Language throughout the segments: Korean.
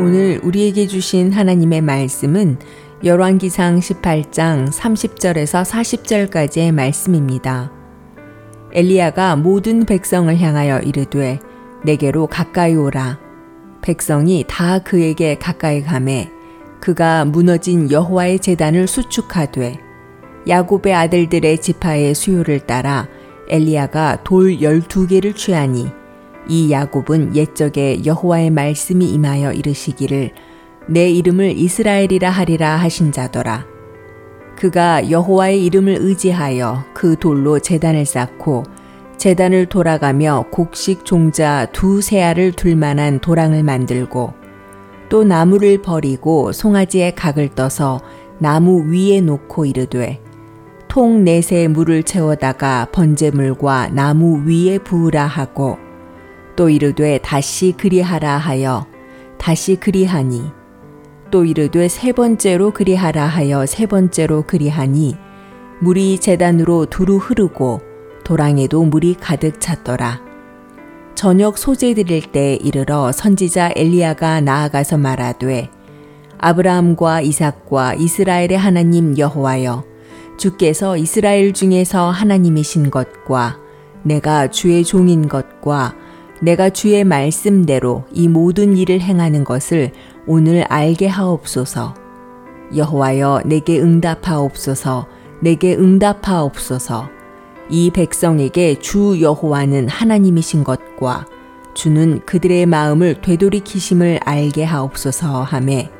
오늘 우리에게 주신 하나님의 말씀은 열왕기상 18장 30절에서 40절까지의 말씀입니다. 엘리야가 모든 백성을 향하여 이르되 내게로 가까이 오라. 백성이 다 그에게 가까이 가매 그가 무너진 여호와의 제단을 수축하되 야곱의 아들들의 지파의 수요를 따라 엘리야가 돌 열두 개를 취하니 이 야곱은 옛적에 여호와의 말씀이 임하여 이르시기를 내 이름을 이스라엘이라 하리라 하신 자더라. 그가 여호와의 이름을 의지하여 그 돌로 재단을 쌓고 재단을 돌아가며 곡식 종자 두 세알을 둘 만한 도랑을 만들고 또 나무를 버리고 송아지에 각을 떠서 나무 위에 놓고 이르되 통 넷에 물을 채워다가 번제물과 나무 위에 부으라 하고 또 이르되 다시 그리하라 하여 다시 그리하니 또 이르되 세 번째로 그리하라 하여 세 번째로 그리하니 물이 재단으로 두루 흐르고 도랑에도 물이 가득 찼더라. 저녁 소재 드릴 때 이르러 선지자 엘리야가 나아가서 말하되 아브라함과 이삭과 이스라엘의 하나님 여호와여 주께서 이스라엘 중에서 하나님이신 것과 내가 주의 종인 것과 내가 주의 말씀대로 이 모든 일을 행하는 것을 오늘 알게 하옵소서. 여호와여 내게 응답하옵소서. 내게 응답하옵소서. 이 백성에게 주 여호와는 하나님이신 것과 주는 그들의 마음을 되돌이키심을 알게 하옵소서 하매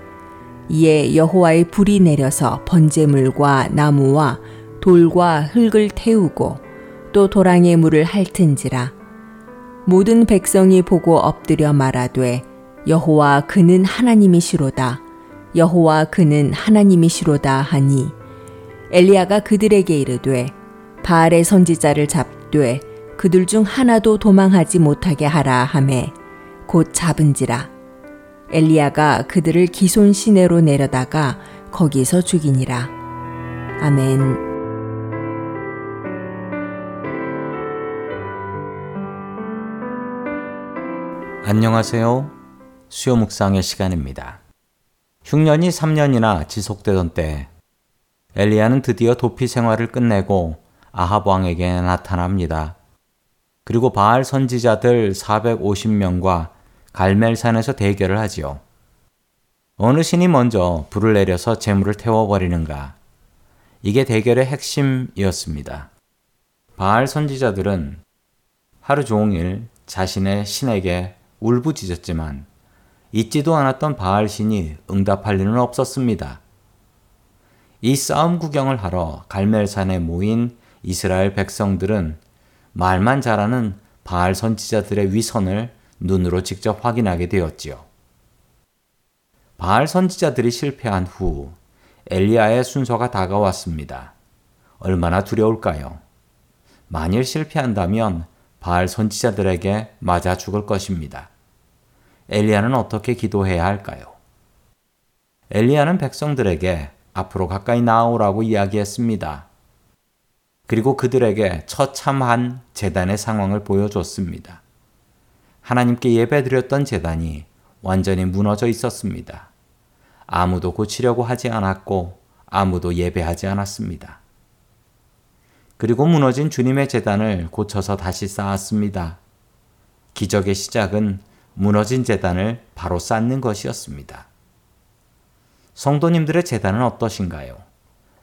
이에 여호와의 불이 내려서 번제물과 나무와 돌과 흙을 태우고 또 도랑의 물을 핥은지라 모든 백성이 보고 엎드려 말하되 여호와 그는 하나님이시로다. 여호와 그는 하나님이시로다 하니. 엘리야가 그들에게 이르되 바알의 선지자를 잡되 그들 중 하나도 도망하지 못하게 하라 하매 곧 잡은지라. 엘리야가 그들을 기손 시내로 내려다가 거기서 죽이니라. 아멘. 안녕하세요. 수요 묵상의 시간입니다. 흉년이 3년이나 지속되던 때 엘리야는 드디어 도피 생활을 끝내고 아합 왕에게 나타납니다. 그리고 바알 선지자들 450명과 갈멜산에서 대결을 하지요. 어느 신이 먼저 불을 내려서 재물을 태워버리는가. 이게 대결의 핵심이었습니다. 바알 선지자들은 하루 종일 자신의 신에게 울부짖었지만 잊지도 않았던 바알 신이 응답할 리는 없었습니다. 이 싸움 구경을 하러 갈멜산에 모인 이스라엘 백성들은 말만 잘하는 바알 선지자들의 위선을 눈으로 직접 확인하게 되었지요. 바알 선지자들이 실패한 후 엘리야의 순서가 다가왔습니다. 얼마나 두려울까요? 만일 실패한다면 바알 선지자들에게 맞아 죽을 것입니다. 엘리야는 어떻게 기도해야 할까요? 엘리야는 백성들에게 앞으로 가까이 나오라고 이야기했습니다. 그리고 그들에게 처참한 재단의 상황을 보여줬습니다. 하나님께 예배드렸던 재단이 완전히 무너져 있었습니다. 아무도 고치려고 하지 않았고 아무도 예배하지 않았습니다. 그리고 무너진 주님의 재단을 고쳐서 다시 쌓았습니다. 기적의 시작은 무너진 재단을 바로 쌓는 것이었습니다. 성도님들의 재단은 어떠신가요?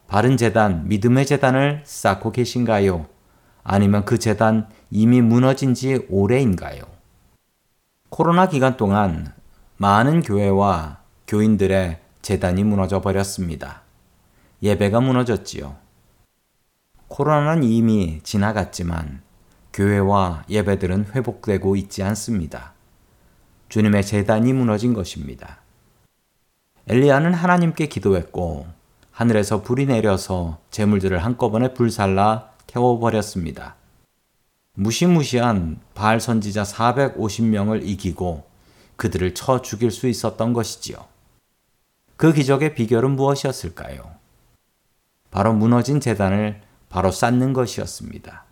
바른 재단, 믿음의 재단을 쌓고 계신가요? 아니면 그 재단 이미 무너진 지 오래인가요? 코로나 기간 동안 많은 교회와 교인들의 재단이 무너져 버렸습니다. 예배가 무너졌지요. 코로나는 이미 지나갔지만 교회와 예배들은 회복되고 있지 않습니다. 주님의 재단이 무너진 것입니다. 엘리야는 하나님께 기도했고 하늘에서 불이 내려서 재물들을 한꺼번에 불살라 태워버렸습니다. 무시무시한 바알 선지자 450명을 이기고 그들을 쳐 죽일 수 있었던 것이지요. 그 기적의 비결은 무엇이었을까요? 바로 무너진 재단을 바로 쌓는 것이었습니다.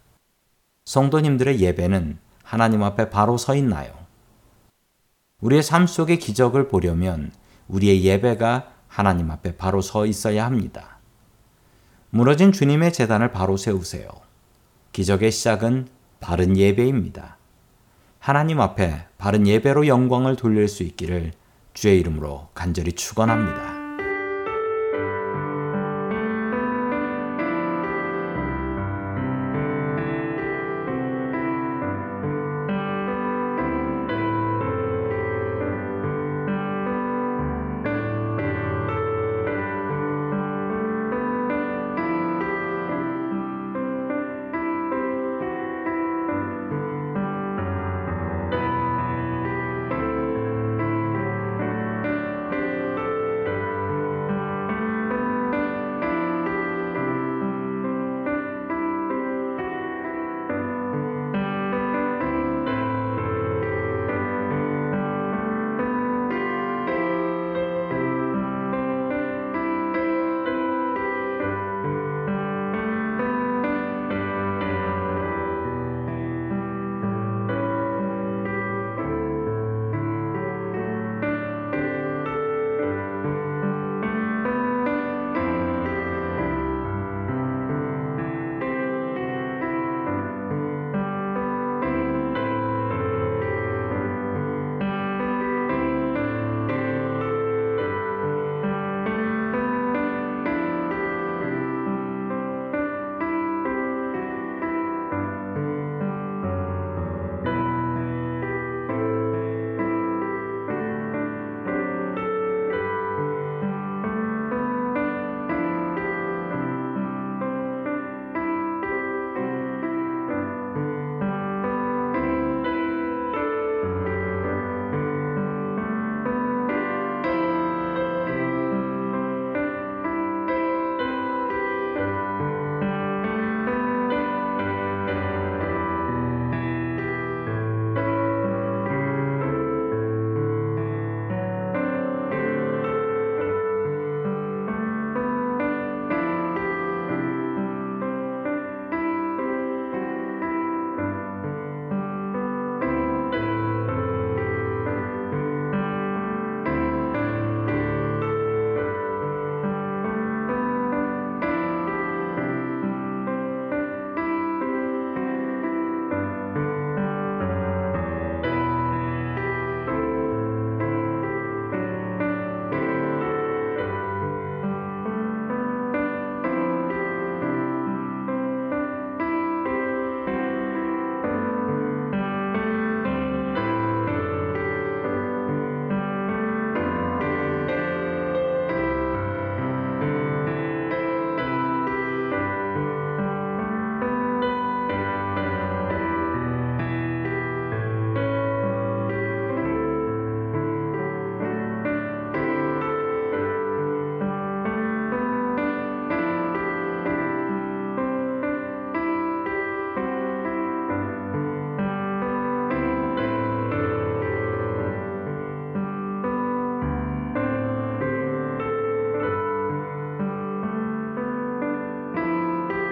성도님들의 예배는 하나님 앞에 바로 서 있나요? 우리의 삶 속의 기적을 보려면 우리의 예배가 하나님 앞에 바로 서 있어야 합니다. 무너진 주님의 재단을 바로 세우세요. 기적의 시작은 바른 예배입니다. 하나님 앞에 바른 예배로 영광을 돌릴 수 있기를 주의 이름으로 간절히 축원합니다.